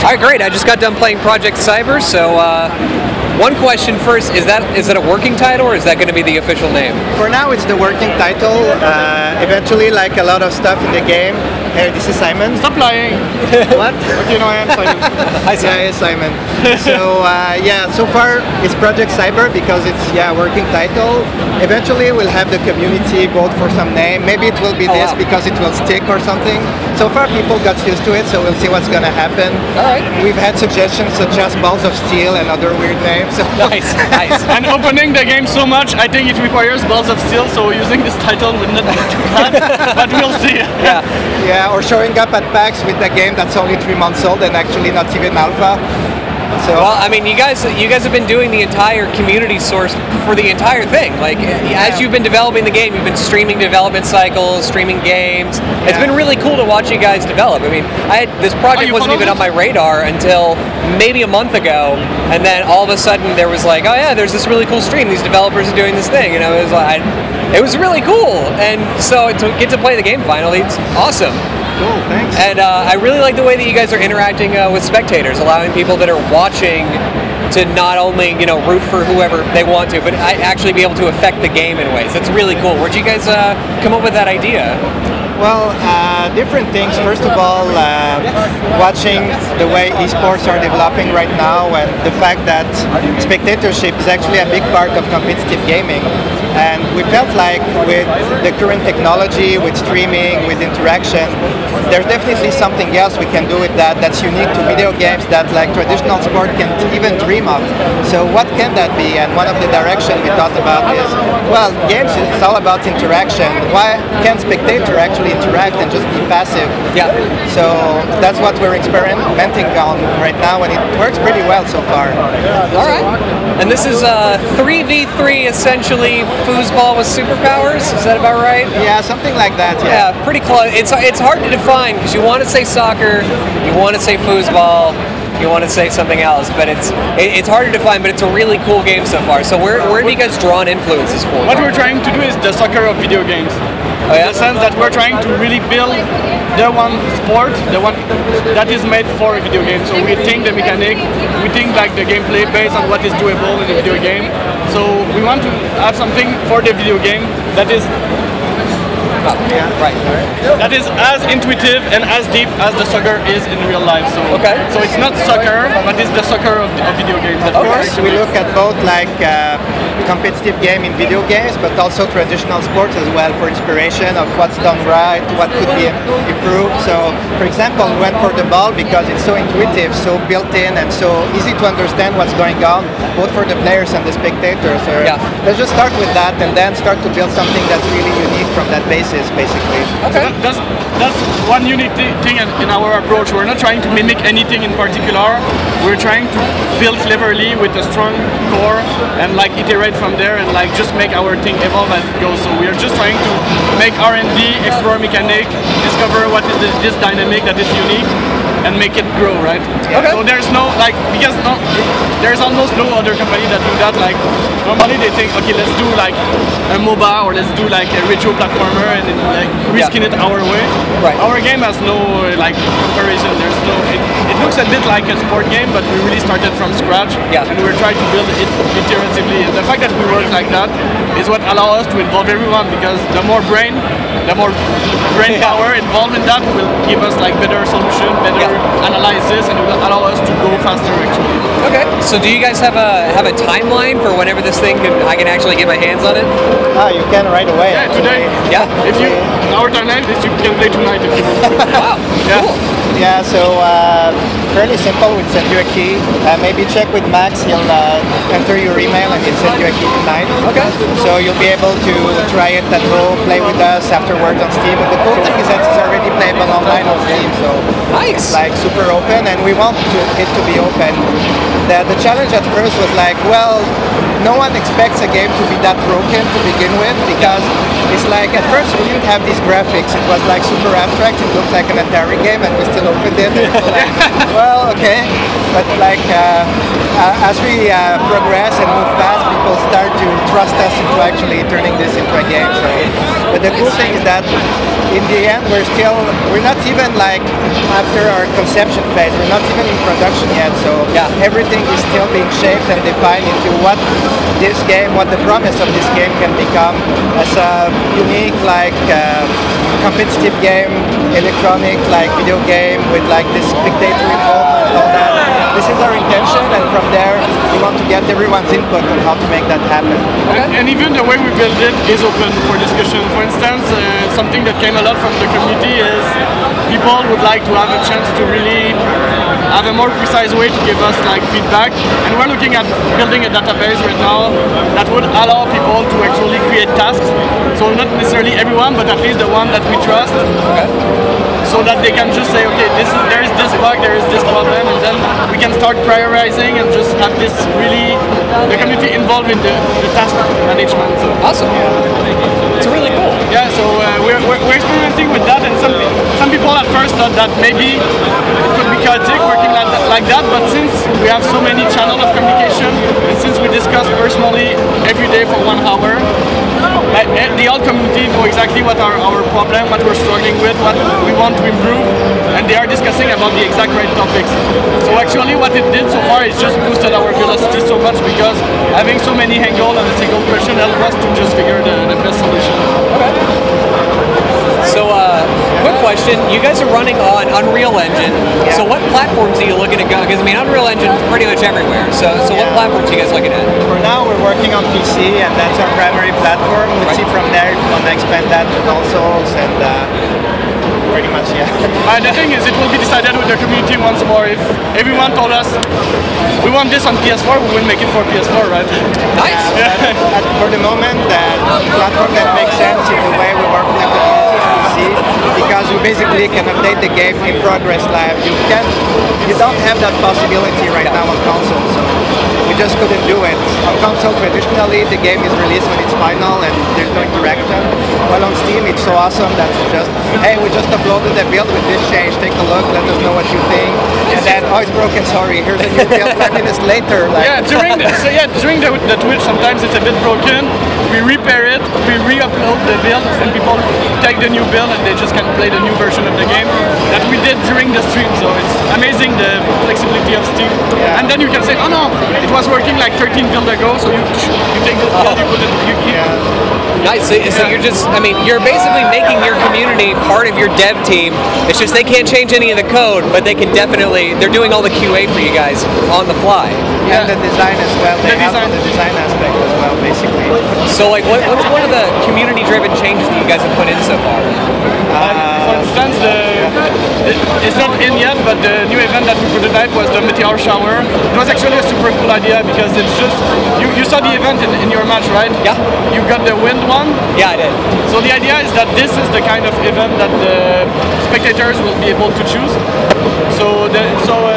All right, great. I just got done playing Project Cyber, so uh, one question first: Is that is that a working title, or is that going to be the official name? For now, it's the working title. Uh, eventually, like a lot of stuff in the game. Hey, this is Simon. Stop lying. what? Okay, no, I am Simon. Hi, Simon. Yeah, Simon. so uh, yeah, so far it's Project Cyber because it's yeah working title. Eventually, we'll have the community vote for some name. Maybe it will be Oh, this wow. because it will stick or something. So far, people got used to it, so we'll see what's gonna happen. All right. We've had suggestions such as Balls of Steel and other weird names. So Nice, nice. and opening the game so much, I think it requires balls of steel. So using this title would not be too bad, but we'll see. Yeah. Yeah, or showing up at PAX with a game that's only three months old and actually not even alpha. So Well, I mean, you guys, you guys have been doing the entire community source for the entire thing. Like, as you've been developing the game, you've been streaming development cycles, streaming games. It's been really cool to watch you guys develop. I mean, I had this project you wasn't even it? on my radar until maybe a month ago, and then all of a sudden there was like, oh yeah, there's this really cool stream. These developers are doing this thing, and I was like, I, it was really cool. And so to get to play the game finally, it's awesome. Cool, thanks. And uh, I really like the way that you guys are interacting uh, with spectators, allowing people that are watching to not only you know root for whoever they want to, but actually be able to affect the game in ways. That's really cool. Where'd you guys uh, come up with that idea? Well, uh, different things. First of all, uh, watching the way esports are developing right now and the fact that spectatorship is actually a big part of competitive gaming. And we felt like with the current technology, with streaming, with interaction, there's definitely something else we can do with that that's unique to video games that like traditional sport can't even dream of. So what can that be? And one of the direction we thought about is, well, games is all about interaction. Why can't spectator actually interact and just be passive? Yeah. So that's what we're experimenting on right now, and it works pretty well so far. All right. And this is uh, 3v3 essentially foosball with superpowers. Is that about right? Yeah, something like that. Yeah. Yeah, pretty close. It's it's hard to define because you want to say soccer, you want to say foosball, you want to say something else, but it's it, it's hard to define. But it's a really cool game so far. So where where have you guys drawn influences for? What we're trying to do is the soccer of video games. Sense that we're trying to really build the one sport, the one that is made for a video game. So we think the mechanic, we think like the gameplay based on what is doable in a video game. So we want to have something for the video game that is Yeah. Right. that is as intuitive and as deep as the soccer is in real life. So Okay. So it's not soccer, but it's the soccer of, of video games. Of we're course, we look at both like uh, competitive game in video games, but also traditional sports as well for inspiration of what's done right, what could be improved. So, for example, we went for the ball because it's so intuitive, so built in, and so easy to understand what's going on, both for the players and the spectators. So Yeah. Let's just start with that, and then start to build something that's really unique from that basis, basically. Okay. That- That's that's one unique thing in, in our approach. We're not trying to mimic anything in particular. We're trying to build cleverly with a strong core and like iterate from there and like just make our thing evolve as it goes. So we're just trying to make R&D, explore mechanic, discover what is the, this dynamic that is unique, and make it grow. Right. Okay. So there's no like because no, there's almost no other company that do that. Like normally they think okay let's do like a MOBA or let's do like a retro platformer and then like reskin it our way. Right. Our game has no like comparison. There's no. It, it looks a bit like a sport game, but we really started from scratch. Yeah. And we're trying to build it iteratively. And the fact that we work like that is what allows us to involve everyone because the more brain, the more brain Yeah. power involved in that will give us like better solution, better Yeah. analysis, and it will allow us to go faster actually. Okay. So do you guys have a have a timeline for whenever this thing can I can actually get my hands on it? Ah, you can right away. Yeah, today. Yeah. If you our timeline is you can play tonight if you want. Wow. Yeah. Cool. Yeah, so uh, fairly simple. We'll send you a key. Uh, maybe check with Max. He'll uh, enter your email and he'll send you a key tonight. Okay. So you'll be able to try it at home, play with us afterwards on Steam. And the cool thing is that it's already playable online on Steam. So Nice. like super open, and we want to, it to be open. The, the challenge at first was like, well, no one expects a game to be that broken to begin with because it's like at first we didn't have these graphics. It was like super abstract. It looked like an Atari game, and we still opened it. And we're like, well, okay, but like uh, uh, as we uh, progress and move fast, people start to trust us into actually turning this into a game. So, but the cool thing is that in the end, we're still we're not even like after our conception phase. We're not even in production yet. So Yeah. everything is still being shaped and defined into what this game, what the promise of this game can become as a unique like. Uh, competitive game, electronic like video game with like this spectator involvement, that. This is our intention, and from there we want to get everyone's input on how to make that happen. And, and even the way we build it is open for discussion. For instance, uh, something that came a lot from the community is people would like to have a chance to really have a more precise way to give us like feedback. And we're looking at building a database right now that would allow people to actually create tasks. So not necessarily everyone, but at least the one that we trust so that they can just say, okay, this is, there is this bug, there is this problem, and then we can start prioritizing and just have this really the community involved in the, the task management. So, Awesome. It's really cool. yeah, so uh, we're, we're, we're experimenting with that, and some some people at first thought that maybe it could be chaotic working like that, like that, but since we have so many channels of communication, and since we discuss personally every day for one hour, the whole community know exactly what are our problem, what we're struggling with, what we want to improve, and they are discussing about the exact right topics. So actually, what it did so far is just boosted our velocity so much because having so many angles and a single question helped us to just figure the, the best solution. So, uh, quick question. You guys are running on Unreal Engine. So, what platforms are you looking to go? Because, I mean, Unreal Engine is pretty much everywhere. So, so what platforms are you guys looking at? For now, we're working on PC, and that's our primary platform. We'll see from there if we want to expand that to consoles and uh, pretty much yeah. Uh, the thing is, it will be decided with the community once more. If everyone told us we want this on PS4, we will make it for PS4, right? Nice. At, for the moment, the platform that makes sense in the way we work with the community PC because you basically can update the game in progress live. You can, you don't have that possibility right now on console, so we just couldn't do it. On console, traditionally, the game is released when it's final and there's no interaction. While on Steam, it's so awesome that it's just, hey, we just uploaded the build with this change. Take a look. Let us know what you think. And then, oh, it's broken. Sorry. Here's a new build. Five minutes later, like. Yeah, during the, so yeah, during the, the Twitch, sometimes it's a bit broken. We repair it, we re-upload the build, and people the new build and they just can play the new version of the game that we did during the stream. So it's amazing the flexibility of Steam. Yeah. And then you can say, oh no, it was working like 13 build ago, so you you take this build, you put it, you, you, Yeah. Nice. So, so you're just, I mean, you're basically making your community part of your dev team. It's just they can't change any of the code, but they can definitely, they're doing all the QA for you guys on the fly. And the design as well. They The design. the design aspect as well, basically. So, like, what, what's one of the community driven changes that you guys have put in so far? For instance, the, it's not in yet, but the new event that we prototyped was the meteor shower. It was actually a super cool idea because it's just you, you saw the event in, in your match, right? Yeah. You got the wind one. Yeah, I did. So the idea is that this is the kind of event that the spectators will be able to choose. So the, so uh,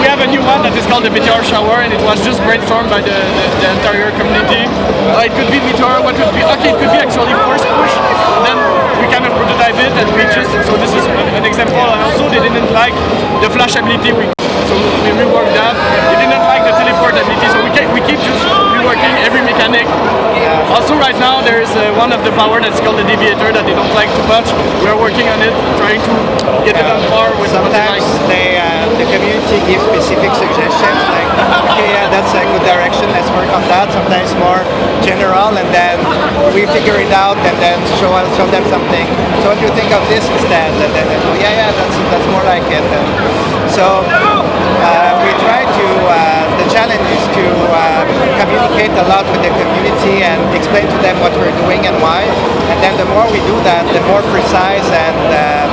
we have a new one that is called the Meteor Shower, and it was just brainstormed by the, the, the entire community. Uh, it could be Meteor, what would be okay? It could be actually force push. And then we kind of prototype it, and we just so this is an, example. And also they didn't like the flash ability. We so we reworked that. They didn't like the teleport ability, so we keep, we keep just reworking every mechanic. Also, right now there is uh, one of the power that's called the deviator that they don't like too much. We are working on it, trying to get it on par with what they Sometimes like. they, uh, the community gives specific suggestions, like, okay, yeah, that's a good direction, let's work on that. Sometimes more general, and then we figure it out, and then show show them something. So what do you think of this instead? And then, go, yeah, yeah, that's that's more like it. And so uh, we try to. Uh, the challenge is to uh, communicate a lot with the community and explain to them what we're doing and why. And then the more we do that, the more precise and uh,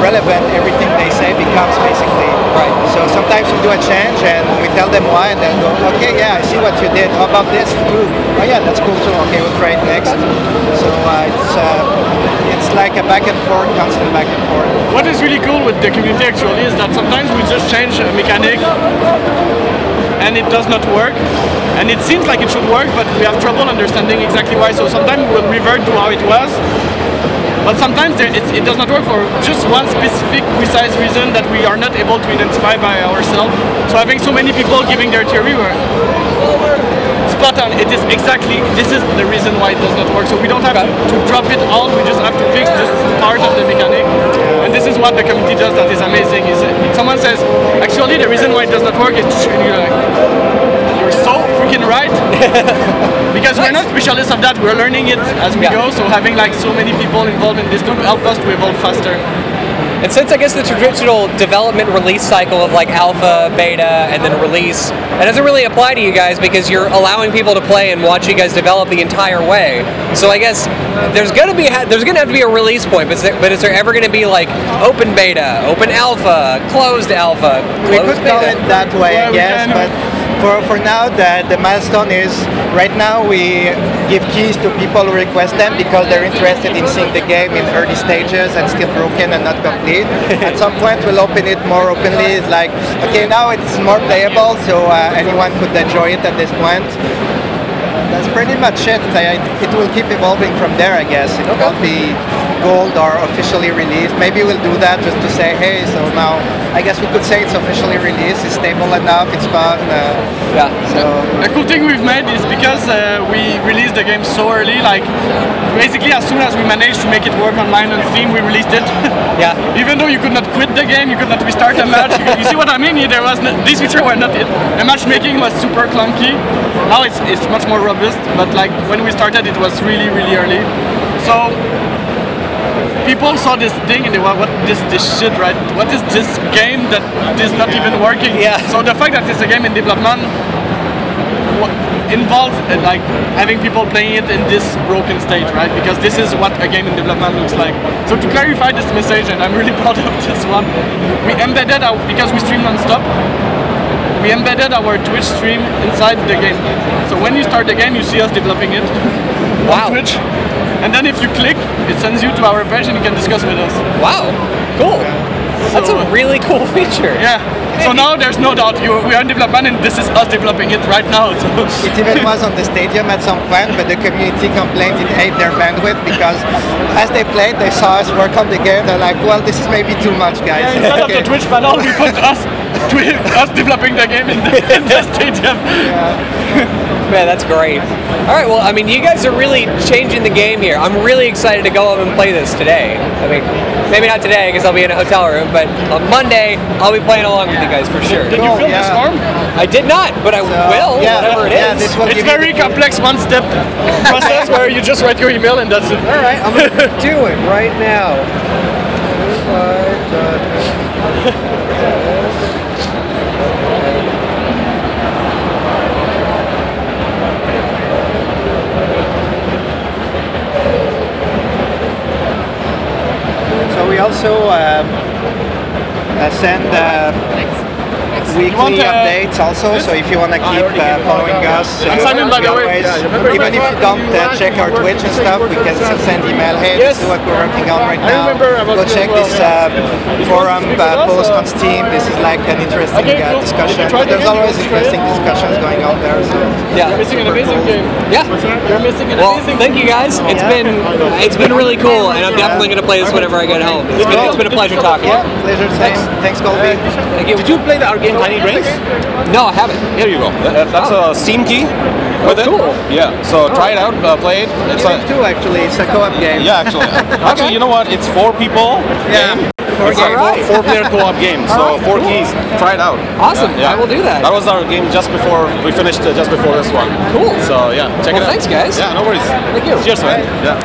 relevant everything they say becomes basically. Right. So sometimes we do a change and we tell them why and then go, okay, yeah, I see what you did. How about this too? Oh yeah, that's cool too. Okay, we'll try it next. So uh, it's uh, it's like a back and forth, constant back and forth. What is really cool with the community actually is that sometimes we just change a mechanic and it does not work. And it seems like it should work, but we have trouble understanding exactly why. So sometimes we will revert to how it was. But sometimes there, it, it does not work for just one specific, precise reason that we are not able to identify by ourselves. So having so many people giving their theory, we're, spot on. It is exactly this is the reason why it does not work. So we don't have Okay. to, to drop it all. We just have to fix this part of the mechanic. And this is what the community does that is amazing. Is someone says actually the reason why it does not work is and you're like you're so freaking right because we're not specialists of that. We're learning it as we Yeah. go. So having like so many people involved in this to help us to evolve faster. And since I guess the traditional development release cycle of like alpha, beta, and then release, it doesn't really apply to you guys because you're allowing people to play and watch you guys develop the entire way. So I guess there's gonna be there's gonna have to be a release point, but is there, but is there ever gonna be like open beta, open alpha, closed alpha, Closed we closed could call beta? it that way, Yeah, I guess. But for, for now, the, the milestone is right now we give keys to people who request them because they're interested in seeing the game in early stages and still broken and not complete. At some point, we'll open it more openly. It's like, okay, now it's more playable, so uh, anyone could enjoy it at this point. That's pretty much it. I, it will keep evolving from there, I guess. It won't be gold are officially released. Maybe we'll do that just to say, hey, so now I guess we could say it's officially released. It's stable enough. It's fun. Uh, Yeah. so A cool thing we've made is because uh, we released the game so early, like basically as soon as we managed to make it work online on Steam, we released it. Yeah. Even though you could not quit the game, you could not restart a match. you see what I mean? There was no, these features were not it. The matchmaking was super clunky. Now it's it's much more robust, but like when we started, it was really really early. So people saw this thing and they were, what is this shit, right? What is this game that is not even working? Yeah. So the fact that it's a game in development involved uh, like having people playing it in this broken state, right? Because this is what a game in development looks like. So to clarify this message, and I'm really proud of this one, we embedded our because we stream non-stop. We embedded our Twitch stream inside the game. So when you start the game, you see us developing it Wow. on Twitch. And then if you click, it sends you to our page and you can discuss with us. Wow. Cool. That's a really cool feature. Yeah. So now there's no doubt you, we are in development and this is us developing it right now. So it even was on the stadium at some point, but the community complained it ate their bandwidth because as they played, they saw us work on the game. They're like, well, this is maybe too much, guys. Yeah, instead of the Twitch panel, we put us twi- us developing the game in the, in the stadium. Man, that's great. All right, well, I mean, you guys are really changing the game here. I'm really excited to go home and play this today. I mean, maybe not today because I'll be in a hotel room, but on Monday I'll be playing along with you guys for sure. Did you Cool, fill this yeah. form? I did not, but I will, yeah, whatever it is. yeah, this will It's give very complex one-step process where you just write your email and that's it. All right, I'm gonna do it right now. We also um, uh, send uh, weekly want, uh, updates also. So if you want to keep uh, following us, uh, I'm by the always- Yeah, even if you don't uh, check our Twitch and stuff, we can still send email. Hey, this is what we're working on right now. Go check this uh, forum uh, post on Steam. This is like an interesting uh, discussion. Did you try But there's always Did you try interesting discussions going on there. So Yeah. You're missing an amazing game. Yeah. You're missing an Well, amazing thank you guys. It's Yeah. been it's been really cool, and I'm definitely gonna play this whenever I get home. It's been, it's been a pleasure talking. yeah, pleasure. Thanks, thanks, Colby. Thank you. Did you play the our game Tiny Brains? No, I haven't. Here you go. That- that's a Steam key with it. cool. Yeah. So try it out. Uh, play it. It's a, Two actually. It's a co-op game. yeah, actually. Actually, you know what? It's four people. Yeah. Four It's a games. four, four player co-op game. So Alright, four cool. keys. Try it out. Awesome. I will do that. That was our game just before we finished. Uh, just before this one. Cool. So yeah, check Well, it out. thanks, guys. Yeah, no worries. Thank you. Cheers, man. Yeah.